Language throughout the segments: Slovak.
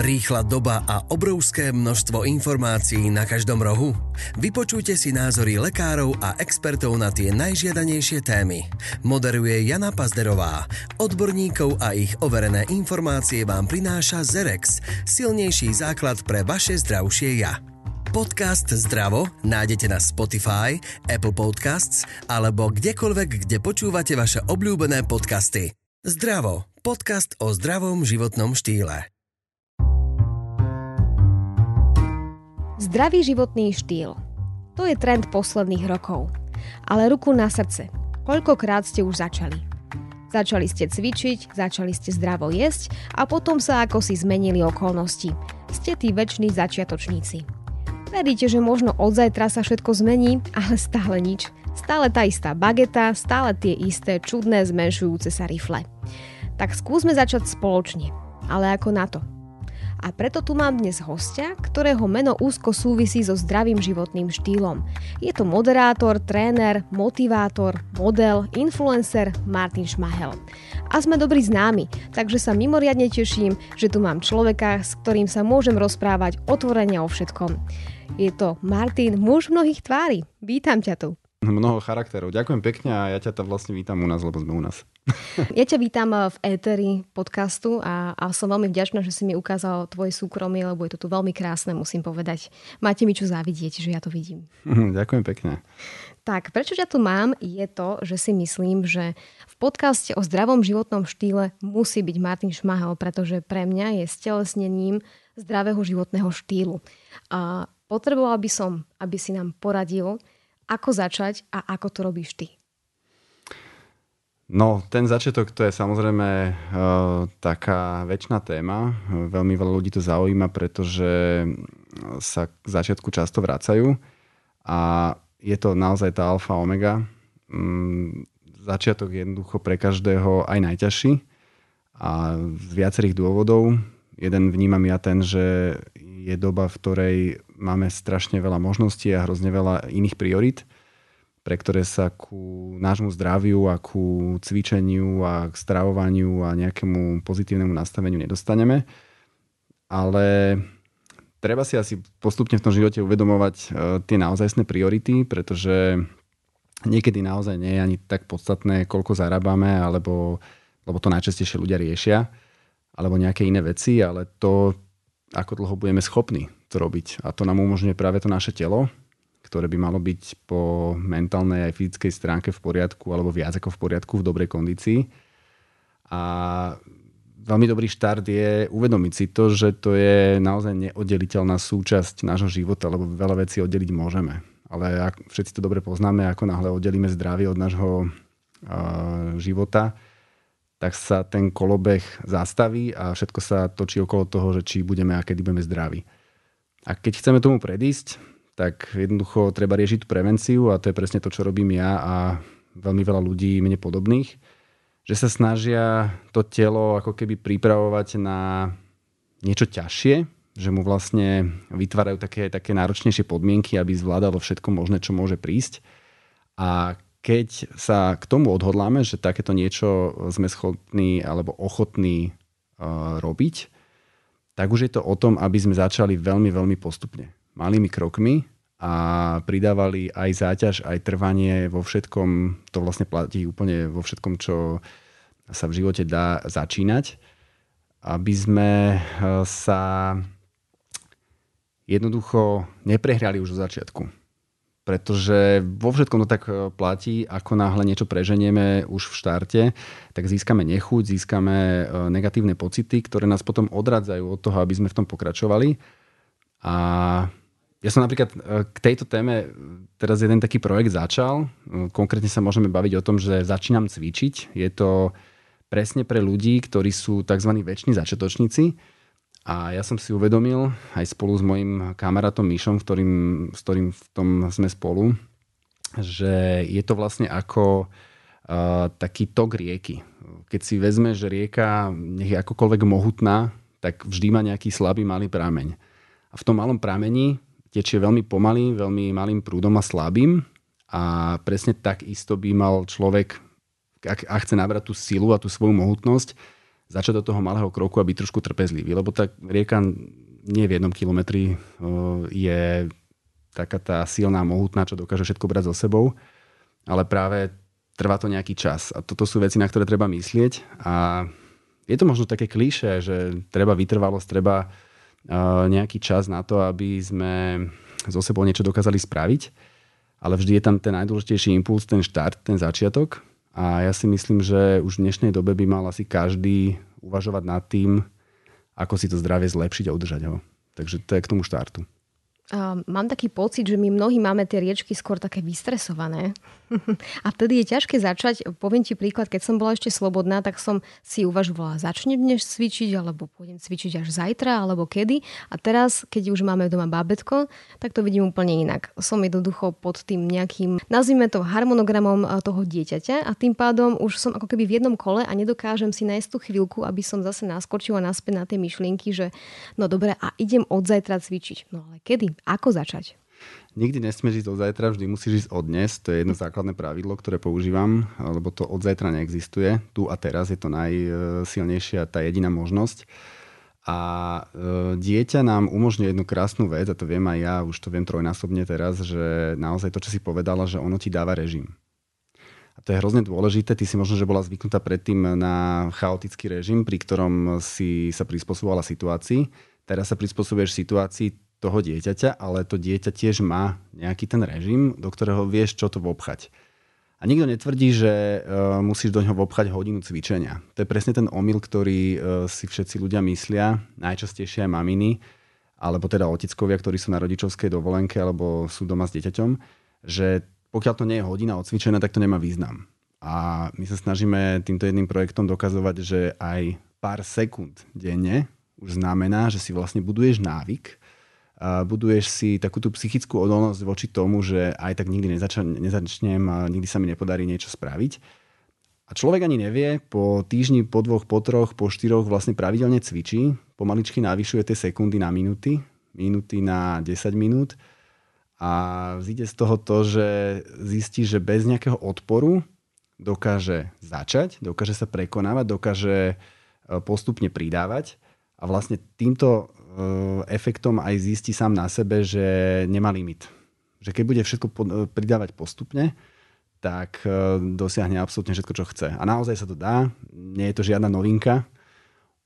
Rýchla doba a obrovské množstvo informácií na každom rohu? Vypočujte si názory lekárov a expertov na tie najžiadanejšie témy. Moderuje Jana Pazderová. Odborníkov a ich overené informácie vám prináša Zerex, silnejší základ pre vaše zdravšie ja. Podcast Zdravo nájdete na Spotify, Apple Podcasts alebo kdekoľvek, kde počúvate vaše obľúbené podcasty. Zdravo. Podcast o zdravom životnom štýle. Zdravý životný štýl. To je trend posledných rokov. Ale ruku na srdce. Koľkokrát ste už začali? Začali ste cvičiť, začali ste zdravo jesť a potom sa ako si zmenili okolnosti. Ste tí väčší začiatočníci. Veríte, že možno od zajtra sa všetko zmení, ale stále nič. Stále tá istá bageta, stále tie isté čudné zmenšujúce sa rifle. Tak skúsme začať spoločne. Ale ako na to? A preto tu mám dnes hostia, ktorého meno úzko súvisí so zdravým životným štýlom. Je to moderátor, tréner, motivátor, model, influencer Martin Šmahel. A sme dobrí známi, takže sa mimoriadne teším, že tu mám človeka, s ktorým sa môžem rozprávať otvorene o všetkom. Je to Martin, muž mnohých tvári. Vítam ťa tu. Mnoho charakterov. Ďakujem pekne a ja ťa tam vlastne vítam u nás, lebo sme u nás. Ja ťa vítam v éteri podcastu a, a som veľmi vďačná, že si mi ukázal tvoje súkromie, lebo je to tu veľmi krásne, musím povedať. Máte mi čo závidieť, že ja to vidím. Ďakujem pekne. Tak, prečo ja tu mám, je to, že si myslím, že v podcaste o zdravom životnom štýle musí byť Martin Šmahel, pretože pre mňa je stelesnením zdravého životného štýlu. A potrebovala by som, aby si nám poradil, ako začať a ako to robíš ty. No, ten začiatok to je samozrejme uh, taká väčšiná téma. Veľmi veľa ľudí to zaujíma, pretože sa k začiatku často vracajú a je to naozaj tá alfa omega. Um, začiatok je jednoducho pre každého aj najťažší a z viacerých dôvodov. Jeden vnímam ja ten, že je doba, v ktorej máme strašne veľa možností a hrozne veľa iných priorit pre ktoré sa ku nášmu zdraviu a ku cvičeniu a k stravovaniu a nejakému pozitívnemu nastaveniu nedostaneme. Ale treba si asi postupne v tom živote uvedomovať e, tie naozajstné priority, pretože niekedy naozaj nie je ani tak podstatné, koľko zarábame, alebo, lebo to najčastejšie ľudia riešia, alebo nejaké iné veci, ale to, ako dlho budeme schopní to robiť. A to nám umožňuje práve to naše telo, ktoré by malo byť po mentálnej aj fyzickej stránke v poriadku alebo viac ako v poriadku v dobrej kondícii. A veľmi dobrý štart je uvedomiť si to, že to je naozaj neoddeliteľná súčasť nášho života, lebo veľa vecí oddeliť môžeme. Ale ak všetci to dobre poznáme, ako náhle oddelíme zdravie od nášho uh, života, tak sa ten kolobeh zastaví a všetko sa točí okolo toho, že či budeme a kedy budeme zdraví. A keď chceme tomu predísť, tak jednoducho treba riešiť prevenciu a to je presne to, čo robím ja a veľmi veľa ľudí mne podobných, že sa snažia to telo ako keby pripravovať na niečo ťažšie, že mu vlastne vytvárajú také, také náročnejšie podmienky, aby zvládalo všetko možné, čo môže prísť. A keď sa k tomu odhodláme, že takéto niečo sme schopní alebo ochotní uh, robiť, tak už je to o tom, aby sme začali veľmi, veľmi postupne. Malými krokmi a pridávali aj záťaž, aj trvanie vo všetkom, to vlastne platí úplne vo všetkom, čo sa v živote dá začínať, aby sme e, sa jednoducho neprehrali už od začiatku. Pretože vo všetkom to tak e, platí, ako náhle niečo preženieme už v štarte, tak získame nechuť, získame e, negatívne pocity, ktoré nás potom odradzajú od toho, aby sme v tom pokračovali. A ja som napríklad e, k tejto téme teraz jeden taký projekt začal. Konkrétne sa môžeme baviť o tom, že začínam cvičiť. Je to presne pre ľudí, ktorí sú tzv. väčší začiatočníci. A ja som si uvedomil aj spolu s mojim kamarátom Myšom, v ktorým, s ktorým v tom sme spolu, že je to vlastne ako uh, taký tok rieky. Keď si vezme, že rieka nech je akokoľvek mohutná, tak vždy má nejaký slabý malý prameň. A v tom malom pramení tečie veľmi pomaly, veľmi malým prúdom a slabým a presne tak isto by mal človek, ak, ak chce nabrať tú silu a tú svoju mohutnosť, začať do toho malého kroku a byť trošku trpezlivý, lebo tá rieka nie v jednom kilometri je taká tá silná, mohutná, čo dokáže všetko brať so sebou, ale práve trvá to nejaký čas. A toto sú veci, na ktoré treba myslieť a je to možno také kliše, že treba vytrvalosť, treba nejaký čas na to, aby sme so sebou niečo dokázali spraviť, ale vždy je tam ten najdôležitejší impuls, ten štart, ten začiatok a ja si myslím, že už v dnešnej dobe by mal asi každý uvažovať nad tým, ako si to zdravie zlepšiť a udržať ho. Takže to je k tomu štartu. Uh, mám taký pocit, že my mnohí máme tie riečky skôr také vystresované. a vtedy je ťažké začať. Poviem ti príklad, keď som bola ešte slobodná, tak som si uvažovala, začnem dnes cvičiť, alebo pôjdem cvičiť až zajtra, alebo kedy. A teraz, keď už máme doma bábetko, tak to vidím úplne inak. Som jednoducho pod tým nejakým, nazvime to harmonogramom toho dieťaťa a tým pádom už som ako keby v jednom kole a nedokážem si nájsť tú chvíľku, aby som zase naskočila naspäť na tie myšlienky, že no dobre, a idem od zajtra cvičiť. No ale kedy? Ako začať? Nikdy nesmieš ísť od zajtra, vždy musíš ísť od dnes. To je jedno základné pravidlo, ktoré používam, lebo to od zajtra neexistuje. Tu a teraz je to najsilnejšia, tá jediná možnosť. A e, dieťa nám umožňuje jednu krásnu vec, a to viem aj ja, už to viem trojnásobne teraz, že naozaj to, čo si povedala, že ono ti dáva režim. A to je hrozne dôležité. Ty si možno, že bola zvyknutá predtým na chaotický režim, pri ktorom si sa prispôsobovala situácii. Teraz sa prispôsobuješ situácii toho dieťaťa, ale to dieťa tiež má nejaký ten režim, do ktorého vieš, čo to vobchať. A nikto netvrdí, že uh, musíš do ňoho vobchať hodinu cvičenia. To je presne ten omyl, ktorý uh, si všetci ľudia myslia, najčastejšie aj maminy, alebo teda oteckovia, ktorí sú na rodičovskej dovolenke alebo sú doma s dieťaťom, že pokiaľ to nie je hodina odcvičená, tak to nemá význam. A my sa snažíme týmto jedným projektom dokazovať, že aj pár sekúnd denne už znamená, že si vlastne buduješ návyk, buduješ si takú tú psychickú odolnosť voči tomu, že aj tak nikdy nezačnem a nikdy sa mi nepodarí niečo spraviť. A človek ani nevie, po týždni, po dvoch, po troch, po štyroch vlastne pravidelne cvičí, pomaličky navyšuje tie sekundy na minúty, minúty na 10 minút a vzíde z toho to, že zistí, že bez nejakého odporu dokáže začať, dokáže sa prekonávať, dokáže e, postupne pridávať a vlastne týmto efektom aj zistí sám na sebe, že nemá limit. Že keď bude všetko pridávať postupne, tak eh, dosiahne absolútne všetko, čo chce. A naozaj sa to dá, nie je to žiadna novinka.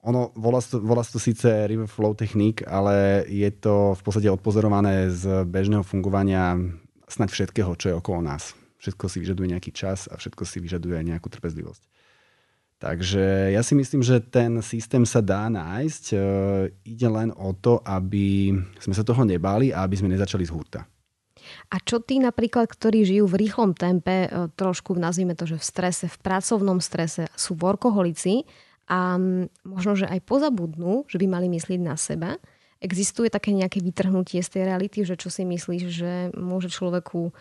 Ono, volá to, volá to síce River Flow technik, ale je to v podstate odpozorované z bežného fungovania snať všetkého, čo je okolo nás. Všetko si vyžaduje nejaký čas a všetko si vyžaduje nejakú trpezlivosť. Takže ja si myslím, že ten systém sa dá nájsť. E, ide len o to, aby sme sa toho nebali a aby sme nezačali z hurta. A čo tí napríklad, ktorí žijú v rýchlom tempe, e, trošku nazvime to, že v strese, v pracovnom strese, sú workoholici a možno, že aj pozabudnú, že by mali myslieť na seba. Existuje také nejaké vytrhnutie z tej reality, že čo si myslíš, že môže človeku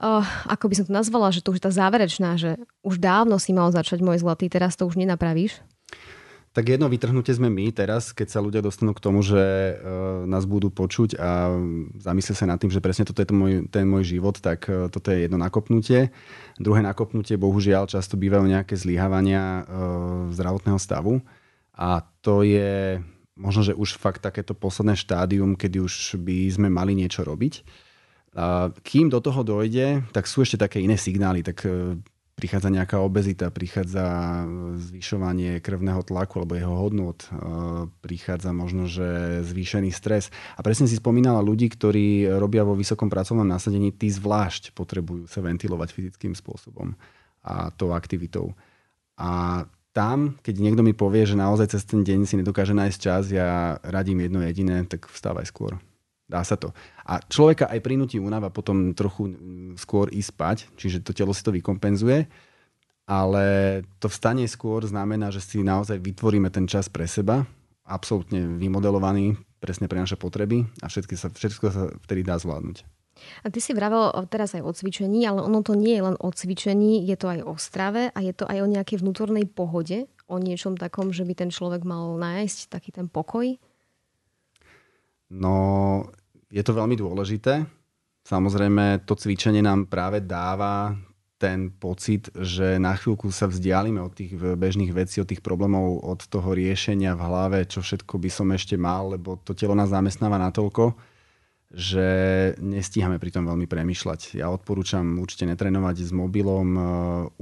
uh, ako by som to nazvala, že to už je tá záverečná, že už dávno si mal začať môj zlatý, teraz to už nenapravíš? Tak jedno vytrhnutie sme my teraz, keď sa ľudia dostanú k tomu, že uh, nás budú počuť a zamyslia sa nad tým, že presne toto je to môj, ten môj život, tak uh, toto je jedno nakopnutie. Druhé nakopnutie, bohužiaľ, často bývajú nejaké zlyhávania uh, zdravotného stavu a to je možno, že už fakt takéto posledné štádium, kedy už by sme mali niečo robiť. A kým do toho dojde, tak sú ešte také iné signály. Tak e, prichádza nejaká obezita, prichádza zvyšovanie krvného tlaku alebo jeho hodnot, e, prichádza možno, že zvýšený stres. A presne si spomínala ľudí, ktorí robia vo vysokom pracovnom nasadení, tí zvlášť potrebujú sa ventilovať fyzickým spôsobom a tou aktivitou. A tam, keď niekto mi povie, že naozaj cez ten deň si nedokáže nájsť čas, ja radím jedno jediné, tak vstávaj skôr. Dá sa to. A človeka aj prinúti únava potom trochu mm, skôr ísť spať, čiže to telo si to vykompenzuje, ale to vstanie skôr znamená, že si naozaj vytvoríme ten čas pre seba, absolútne vymodelovaný presne pre naše potreby a všetko sa, všetko sa vtedy dá zvládnuť. A ty si vravel teraz aj o cvičení, ale ono to nie je len o cvičení, je to aj o strave a je to aj o nejakej vnútornej pohode, o niečom takom, že by ten človek mal nájsť taký ten pokoj? No, je to veľmi dôležité. Samozrejme, to cvičenie nám práve dáva ten pocit, že na chvíľku sa vzdialíme od tých bežných vecí, od tých problémov, od toho riešenia v hlave, čo všetko by som ešte mal, lebo to telo nás zamestnáva natoľko, že nestíhame pri tom veľmi premyšľať. Ja odporúčam určite netrénovať s mobilom, e,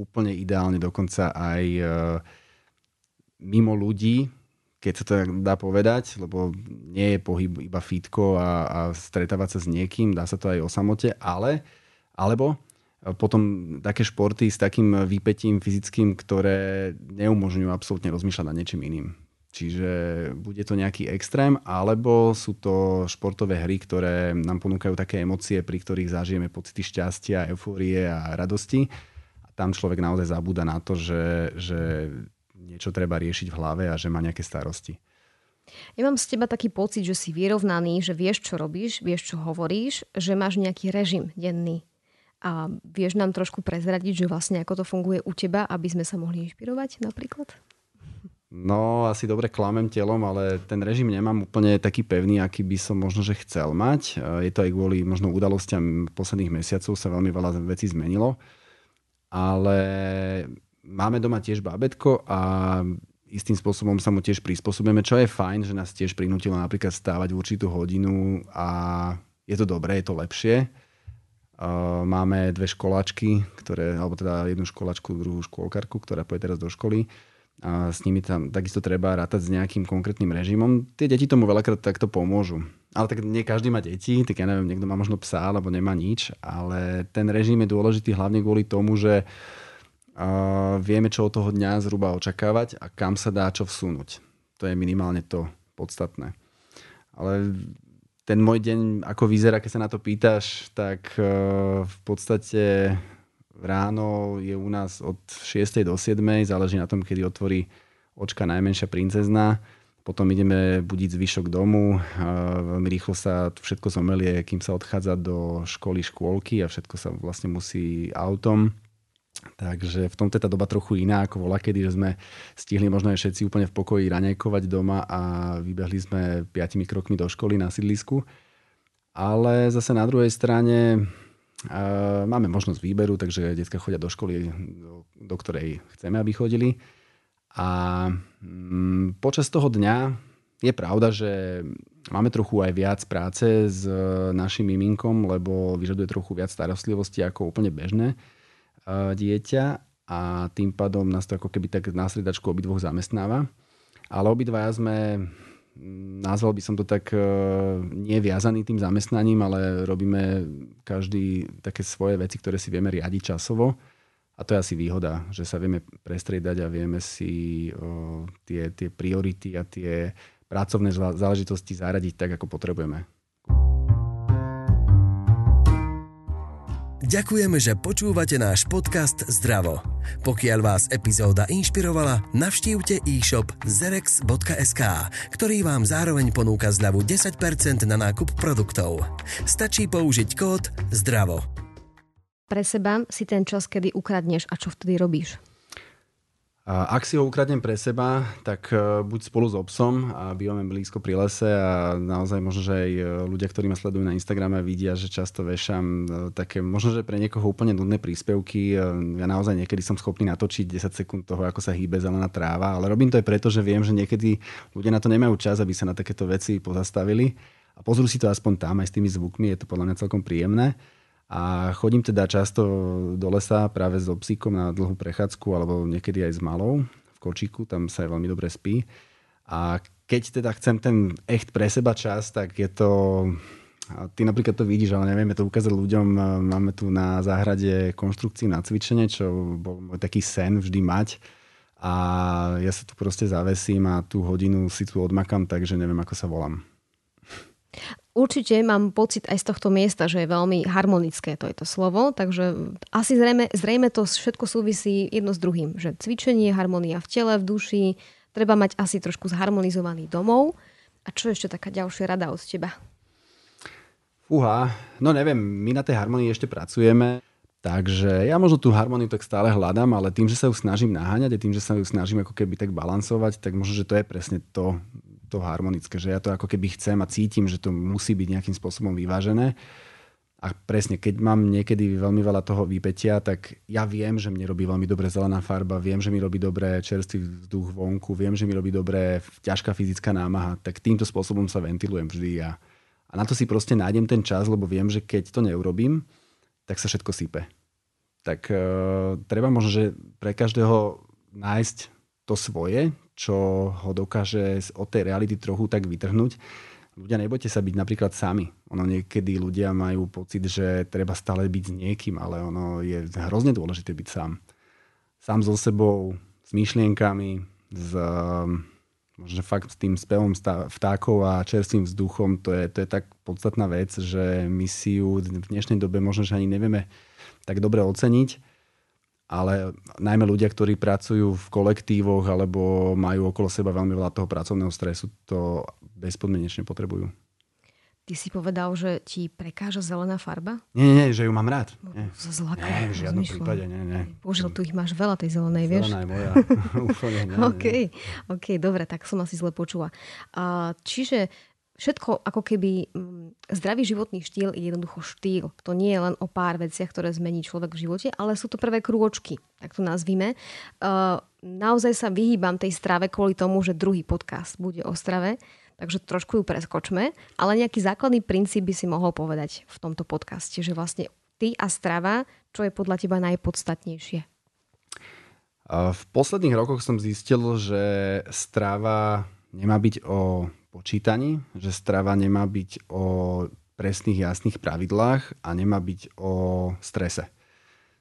úplne ideálne dokonca aj e, mimo ľudí, keď sa to dá povedať, lebo nie je pohyb iba fitko a, a stretávať sa s niekým, dá sa to aj o samote, ale, alebo potom také športy s takým výpetím fyzickým, ktoré neumožňujú absolútne rozmýšľať nad niečím iným. Čiže bude to nejaký extrém, alebo sú to športové hry, ktoré nám ponúkajú také emócie, pri ktorých zažijeme pocity šťastia, eufórie a radosti. A tam človek naozaj zabúda na to, že, že niečo treba riešiť v hlave a že má nejaké starosti. Ja mám z teba taký pocit, že si vyrovnaný, že vieš, čo robíš, vieš, čo hovoríš, že máš nejaký režim denný. A vieš nám trošku prezradiť, že vlastne ako to funguje u teba, aby sme sa mohli inšpirovať napríklad? No, asi dobre klamem telom, ale ten režim nemám úplne taký pevný, aký by som možno, že chcel mať. Je to aj kvôli možno udalostiam posledných mesiacov sa veľmi veľa vecí zmenilo. Ale máme doma tiež bábetko a istým spôsobom sa mu tiež prispôsobujeme, čo je fajn, že nás tiež prinútilo napríklad stávať v určitú hodinu a je to dobré, je to lepšie. Máme dve školáčky, ktoré, alebo teda jednu školačku, druhú škôlkarku, ktorá pôjde teraz do školy. A s nimi tam takisto treba rátať s nejakým konkrétnym režimom. Tie deti tomu veľakrát takto pomôžu. Ale tak nie každý má deti, tak ja neviem, niekto má možno psa, alebo nemá nič, ale ten režim je dôležitý hlavne kvôli tomu, že uh, a vieme, čo od toho dňa zhruba očakávať a kam sa dá čo vsunúť. To je minimálne to podstatné. Ale ten môj deň, ako vyzerá, keď sa na to pýtaš, tak e, v podstate ráno je u nás od 6. do 7. záleží na tom, kedy otvorí očka najmenšia princezna. Potom ideme budiť zvyšok domu. Veľmi rýchlo sa všetko zomelie, kým sa odchádza do školy, škôlky a všetko sa vlastne musí autom. Takže v tomto je tá doba trochu iná ako vola, kedy sme stihli možno aj všetci úplne v pokoji raňajkovať doma a vybehli sme piatimi krokmi do školy na sídlisku. Ale zase na druhej strane uh, máme možnosť výberu, takže detská chodia do školy, do, do ktorej chceme, aby chodili. A um, počas toho dňa je pravda, že máme trochu aj viac práce s našim miminkom, lebo vyžaduje trochu viac starostlivosti ako úplne bežné dieťa a tým pádom nás to ako keby tak na striedačku obidvoch zamestnáva. Ale obidvaja sme, nazval by som to tak, e, nie viazaný tým zamestnaním, ale robíme každý také svoje veci, ktoré si vieme riadiť časovo. A to je asi výhoda, že sa vieme prestriedať a vieme si o, tie, tie priority a tie pracovné záležitosti zaradiť tak, ako potrebujeme. Ďakujeme, že počúvate náš podcast Zdravo. Pokiaľ vás epizóda inšpirovala, navštívte e-shop zerex.sk, ktorý vám zároveň ponúka zľavu 10% na nákup produktov. Stačí použiť kód ZDRAVO. Pre seba si ten čas, kedy ukradneš a čo vtedy robíš? Ak si ho ukradnem pre seba, tak e, buď spolu s obsom a bývame blízko pri lese a naozaj možno, že aj e, ľudia, ktorí ma sledujú na Instagrame, vidia, že často vešam e, také, možno, že pre niekoho úplne nudné príspevky. Ja naozaj niekedy som schopný natočiť 10 sekúnd toho, ako sa hýbe zelená tráva, ale robím to aj preto, že viem, že niekedy ľudia na to nemajú čas, aby sa na takéto veci pozastavili a pozrú si to aspoň tam aj s tými zvukmi, je to podľa mňa celkom príjemné. A chodím teda často do lesa práve s obsíkom na dlhú prechádzku alebo niekedy aj s malou v kočiku, tam sa aj veľmi dobre spí. A keď teda chcem ten echt pre seba čas, tak je to... Ty napríklad to vidíš, ale nevieme to ukázať ľuďom. Máme tu na záhrade konštrukciu na cvičenie, čo bol môj taký sen vždy mať. A ja sa tu proste zavesím a tú hodinu si tu odmakám, takže neviem, ako sa volám. Určite mám pocit aj z tohto miesta, že je veľmi harmonické, to je to slovo, takže asi zrejme, zrejme to všetko súvisí jedno s druhým, že cvičenie, harmonia v tele, v duši, treba mať asi trošku zharmonizovaný domov. A čo ešte taká ďalšia rada od teba? Fúha, no neviem, my na tej harmonii ešte pracujeme, takže ja možno tú harmoniu tak stále hľadám, ale tým, že sa ju snažím naháňať a tým, že sa ju snažím ako keby tak balansovať, tak možno, že to je presne to, to harmonické, že ja to ako keby chcem a cítim, že to musí byť nejakým spôsobom vyvážené. A presne, keď mám niekedy veľmi veľa toho vypetia, tak ja viem, že mne robí veľmi dobre zelená farba, viem, že mi robí dobre čerstvý vzduch vonku, viem, že mi robí dobre ťažká fyzická námaha, tak týmto spôsobom sa ventilujem vždy a, a na to si proste nájdem ten čas, lebo viem, že keď to neurobím, tak sa všetko sype. Tak uh, treba možno, že pre každého nájsť to svoje, čo ho dokáže od tej reality trochu tak vytrhnúť ľudia nebojte sa byť napríklad sami. Ono niekedy ľudia majú pocit, že treba stále byť s niekým, ale ono je hrozne dôležité byť sám. Sám so sebou, s myšlienkami, s možno fakt s tým spevom vtákov a čerstvým vzduchom, to je, to je tak podstatná vec, že my si ju v dnešnej dobe možno, že ani nevieme tak dobre oceniť ale najmä ľudia, ktorí pracujú v kolektívoch alebo majú okolo seba veľmi veľa toho pracovného stresu, to bezpodmienečne potrebujú. Ty si povedal, že ti prekáža zelená farba? Nie, nie, nie že ju mám rád. Nie, Zlako, nie v žiadnom prípade, nie, nie. Bože, tu ich máš veľa tej zelenej, vieš? Zelená je moja. Úplne, nie, OK, OK, dobre, tak som asi zle počula. Čiže všetko ako keby mm, zdravý životný štýl je jednoducho štýl. To nie je len o pár veciach, ktoré zmení človek v živote, ale sú to prvé krôčky, tak to nazvime. Naozaj sa vyhýbam tej strave kvôli tomu, že druhý podcast bude o strave takže trošku ju preskočme, ale nejaký základný princíp by si mohol povedať v tomto podcaste, že vlastne ty a strava, čo je podľa teba najpodstatnejšie? V posledných rokoch som zistil, že strava nemá byť o počítaní, že strava nemá byť o presných jasných pravidlách a nemá byť o strese.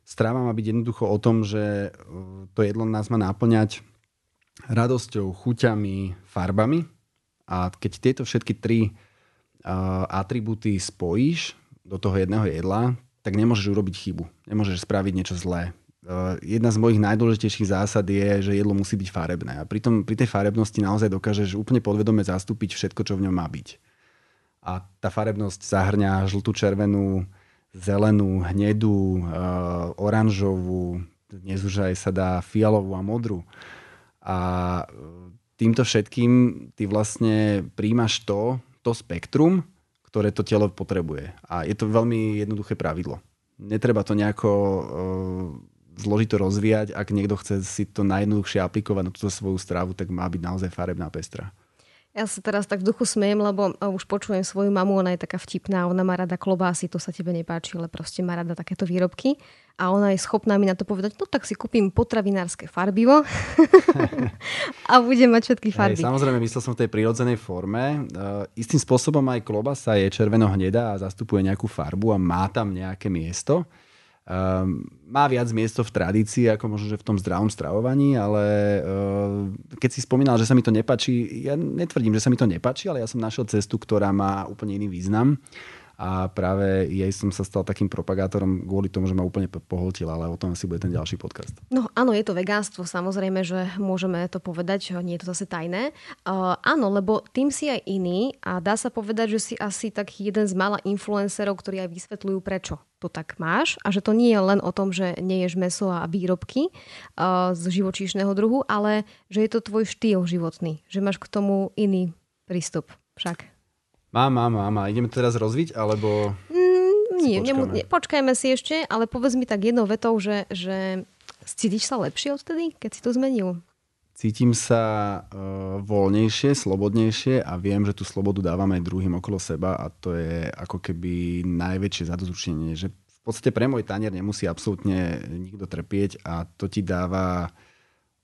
Strava má byť jednoducho o tom, že to jedlo nás má náplňať radosťou, chuťami, farbami a keď tieto všetky tri uh, atribúty spojíš do toho jedného jedla, tak nemôžeš urobiť chybu. Nemôžeš spraviť niečo zlé. Uh, jedna z mojich najdôležitejších zásad je, že jedlo musí byť farebné. A pri, pri tej farebnosti naozaj dokážeš úplne podvedome zastúpiť všetko, čo v ňom má byť. A tá farebnosť zahrňa žltú, červenú, zelenú, hnedú, uh, oranžovú, dnes už aj sa dá fialovú a modrú. A týmto všetkým ty vlastne príjmaš to, to spektrum, ktoré to telo potrebuje. A je to veľmi jednoduché pravidlo. Netreba to nejako uh, zložito rozvíjať. Ak niekto chce si to najjednoduchšie aplikovať na túto svoju stravu, tak má byť naozaj farebná pestra. Ja sa teraz tak v duchu smejem, lebo už počujem svoju mamu, ona je taká vtipná, ona má rada klobásy, to sa tebe nepáči, ale proste má rada takéto výrobky. A ona je schopná mi na to povedať, no tak si kúpim potravinárske farbivo a budem mať všetky farby. Hej, samozrejme, myslel som v tej prírodzenej forme. Uh, istým spôsobom aj klobasa je červeno-hnedá a zastupuje nejakú farbu a má tam nejaké miesto. Um, má viac miesto v tradícii, ako možno, že v tom zdravom stravovaní, ale uh, keď si spomínal, že sa mi to nepačí, ja netvrdím, že sa mi to nepačí, ale ja som našiel cestu, ktorá má úplne iný význam a práve jej som sa stal takým propagátorom kvôli tomu, že ma úplne pohltil, ale o tom asi bude ten ďalší podcast. No áno, je to vegánstvo, samozrejme, že môžeme to povedať, nie je to zase tajné. Uh, áno, lebo tým si aj iný a dá sa povedať, že si asi tak jeden z mála influencerov, ktorí aj vysvetľujú, prečo to tak máš a že to nie je len o tom, že neješ meso a výrobky uh, z živočíšneho druhu, ale že je to tvoj štýl životný, že máš k tomu iný prístup však. Mám, mám, mám. A ideme to teraz rozviť, alebo... Mm, nie, počkáme? Nemu, ne, počkajme si ešte, ale povedz mi tak jednou vetou, že, že cítiš sa lepšie odtedy, keď si to zmenil? Cítim sa uh, voľnejšie, slobodnejšie a viem, že tú slobodu dávam aj druhým okolo seba a to je ako keby najväčšie zadozučenie, že v podstate pre môj tanier nemusí absolútne nikto trpieť a to ti dáva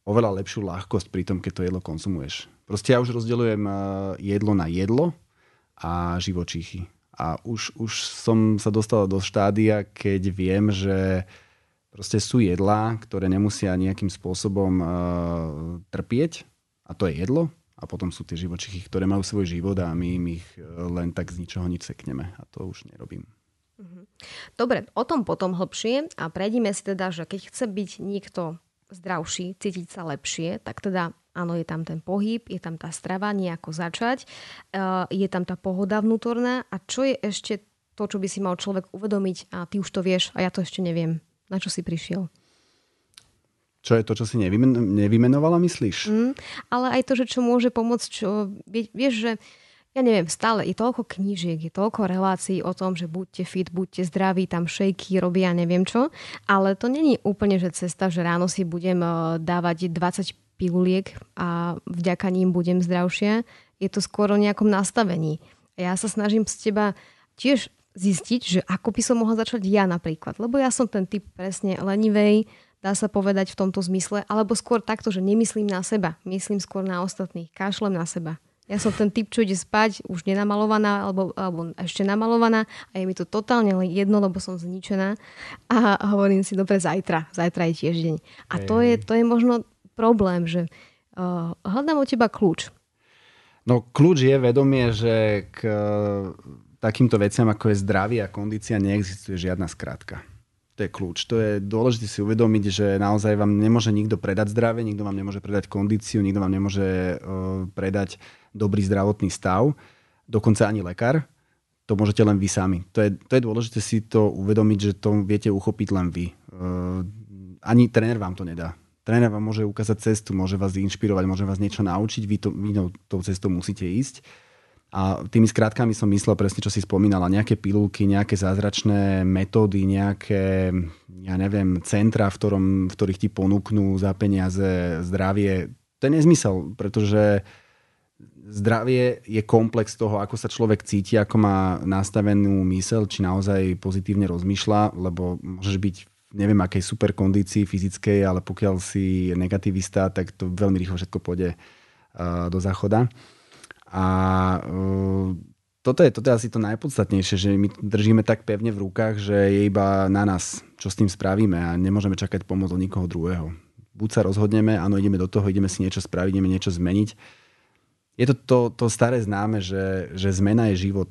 oveľa lepšiu ľahkosť pri tom, keď to jedlo konzumuješ. Proste ja už rozdeľujem jedlo na jedlo a živočíchy. A už, už som sa dostal do štádia, keď viem, že proste sú jedlá, ktoré nemusia nejakým spôsobom uh, trpieť a to je jedlo. A potom sú tie živočichy, ktoré majú svoj život a my im ich e, len tak z ničoho nič sekneme. A to už nerobím. Mhm. Dobre, o tom potom hlbšie a prejdime si teda, že keď chce byť niekto zdravší, cítiť sa lepšie, tak teda Áno, je tam ten pohyb, je tam tá strava, nejako začať, eh, je tam tá pohoda vnútorná a čo je ešte to, čo by si mal človek uvedomiť a ty už to vieš a ja to ešte neviem. Na čo si prišiel? Čo je to, čo si nevymen- nevymenovala, myslíš? Mm, ale aj to, že čo môže pomôcť, čo, vieš, že ja neviem, stále je toľko knížiek, je toľko relácií o tom, že buďte fit, buďte zdraví, tam šejky robia, neviem čo, ale to není úplne, že cesta, že ráno si budem eh, dávať 20 piluliek a vďaka ním budem zdravšia. Je to skôr o nejakom nastavení. Ja sa snažím z teba tiež zistiť, že ako by som mohla začať ja napríklad. Lebo ja som ten typ presne lenivej, dá sa povedať v tomto zmysle, alebo skôr takto, že nemyslím na seba, myslím skôr na ostatných, kašlem na seba. Ja som ten typ, čo ide spať, už nenamalovaná, alebo, alebo ešte namalovaná a je mi to totálne jedno, lebo som zničená a hovorím si, dobre, zajtra, zajtra je tiež deň. A to je, to je možno problém, že uh, hľadám od teba kľúč. No kľúč je vedomie, že k takýmto veciam, ako je zdravie a kondícia, neexistuje žiadna skratka. To je kľúč. To je dôležité si uvedomiť, že naozaj vám nemôže nikto predať zdravie, nikto vám nemôže predať kondíciu, nikto vám nemôže uh, predať dobrý zdravotný stav, dokonca ani lekár. To môžete len vy sami. To je, to je dôležité si to uvedomiť, že to viete uchopiť len vy. Ani tréner vám to nedá. Tréner vám môže ukázať cestu, môže vás inšpirovať, môže vás niečo naučiť, vy, to, vy tou cestou musíte ísť a tými skrátkami som myslel presne, čo si spomínala, nejaké pilulky, nejaké zázračné metódy, nejaké, ja neviem, centra, v, ktorom, v ktorých ti ponúknú za peniaze zdravie. To je nezmysel, pretože zdravie je komplex toho, ako sa človek cíti, ako má nastavenú mysel, či naozaj pozitívne rozmýšľa, lebo môžeš byť neviem akej super kondícii fyzickej, ale pokiaľ si negativista, tak to veľmi rýchlo všetko pôjde do záchoda. A uh, toto je, toto je asi to najpodstatnejšie, že my držíme tak pevne v rukách, že je iba na nás, čo s tým spravíme a nemôžeme čakať pomoc od nikoho druhého. Buď sa rozhodneme, áno, ideme do toho, ideme si niečo spraviť, ideme niečo zmeniť. Je to to, to staré známe, že, že zmena je život.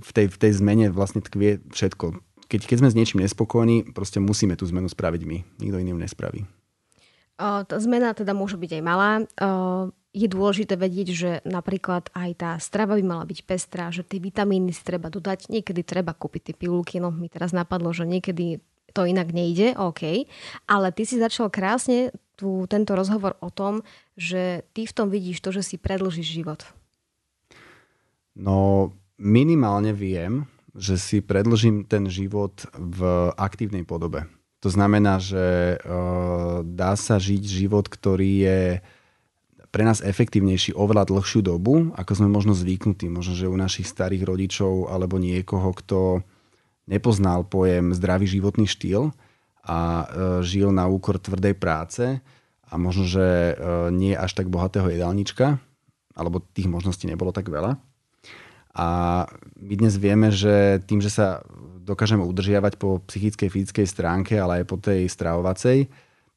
V tej, v tej zmene vlastne tkvie všetko. Keď, keď sme s niečím nespokojní, proste musíme tú zmenu spraviť my. Nikto iný nespraví. O, tá zmena teda môže byť aj malá. O, je dôležité vedieť, že napríklad aj tá strava by mala byť pestrá, že tie vitamíny si treba dodať, niekedy treba kúpiť tie pilulky, no mi teraz napadlo, že niekedy to inak nejde, OK, ale ty si začal krásne tu, tento rozhovor o tom, že ty v tom vidíš to, že si predlžíš život. No minimálne viem, že si predlžím ten život v aktívnej podobe. To znamená, že uh, dá sa žiť život, ktorý je pre nás efektívnejší oveľa dlhšiu dobu, ako sme možno zvyknutí. Možno, že u našich starých rodičov alebo niekoho, kto nepoznal pojem zdravý životný štýl a e, žil na úkor tvrdej práce a možno, že e, nie až tak bohatého jedálnička, alebo tých možností nebolo tak veľa. A my dnes vieme, že tým, že sa dokážeme udržiavať po psychickej, fyzickej stránke, ale aj po tej stravovacej,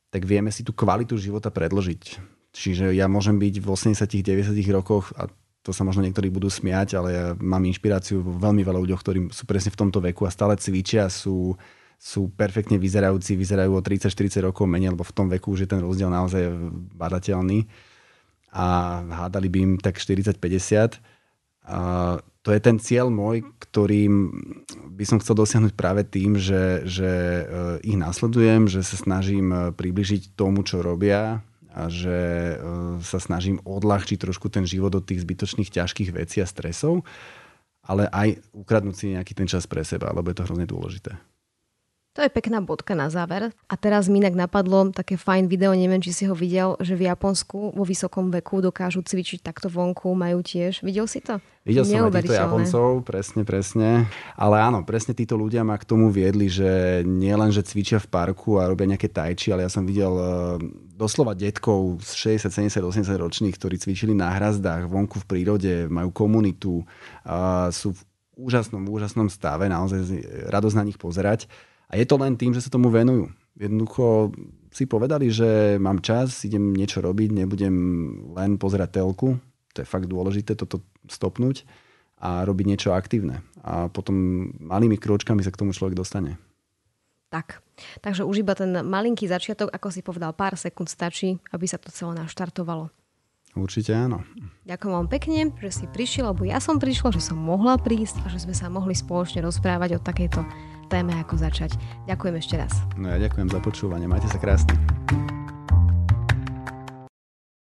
tak vieme si tú kvalitu života predložiť Čiže ja môžem byť v 80-90 rokoch a to sa možno niektorí budú smiať, ale ja mám inšpiráciu vo veľmi veľa ľuďoch, ktorí sú presne v tomto veku a stále cvičia, sú, sú perfektne vyzerajúci, vyzerajú o 30-40 rokov menej, lebo v tom veku už je ten rozdiel naozaj badateľný a hádali by im tak 40-50. A to je ten cieľ môj, ktorým by som chcel dosiahnuť práve tým, že, že eh, ich nasledujem, že sa snažím eh, približiť tomu, čo robia, a že e, sa snažím odľahčiť trošku ten život od tých zbytočných ťažkých vecí a stresov, ale aj ukradnúť si nejaký ten čas pre seba, lebo je to hrozne dôležité. To je pekná bodka na záver. A teraz mi inak napadlo také fajn video, neviem, či si ho videl, že v Japonsku vo vysokom veku dokážu cvičiť takto vonku, majú tiež. Videl si to? Videl som aj týchto Japoncov, presne, presne. Ale áno, presne títo ľudia ma k tomu viedli, že nie len, že cvičia v parku a robia nejaké tajči, ale ja som videl eh, doslova detkov z 60, 70, 80 ročných, ktorí cvičili na hrazdách, vonku v prírode, majú komunitu, sú v úžasnom, úžasnom stave, naozaj radosť na nich pozerať. A je to len tým, že sa tomu venujú. Jednoducho si povedali, že mám čas, idem niečo robiť, nebudem len pozerať telku. To je fakt dôležité toto stopnúť a robiť niečo aktívne. A potom malými kročkami sa k tomu človek dostane. Tak, takže už iba ten malinký začiatok, ako si povedal, pár sekúnd stačí, aby sa to celé naštartovalo. Určite áno. Ďakujem vám pekne, že si prišiel, lebo ja som prišla, že som mohla prísť a že sme sa mohli spoločne rozprávať o takejto téme, ako začať. Ďakujem ešte raz. No ja ďakujem za počúvanie. Majte sa krásne.